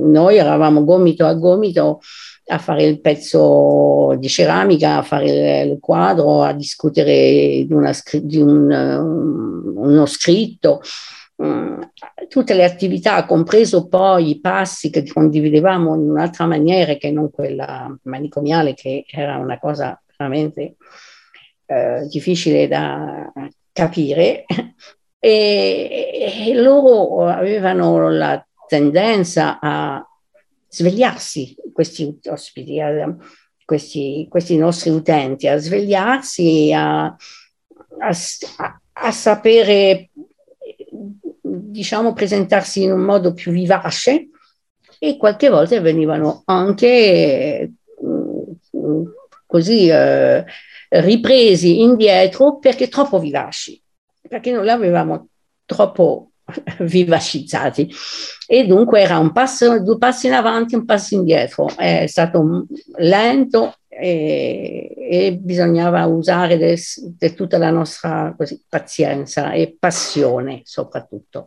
noi eravamo gomito a gomito a fare il pezzo di ceramica, a fare il quadro, a discutere di, una, di un, uno scritto, mm, tutte le attività, compreso poi i passi che condividevamo in un'altra maniera che non quella manicomiale, che era una cosa veramente eh, difficile da capire. E, e loro avevano la tendenza a svegliarsi, questi ospiti, a, questi, questi nostri utenti, a svegliarsi, a, a, a sapere, diciamo, presentarsi in un modo più vivace. E qualche volta venivano anche mm, così eh, ripresi indietro perché troppo vivaci, perché non li avevamo troppo vivacizzati e dunque era un passo, due passi in avanti, un passo indietro, è stato lento e, e bisognava usare de, de tutta la nostra così, pazienza e passione soprattutto.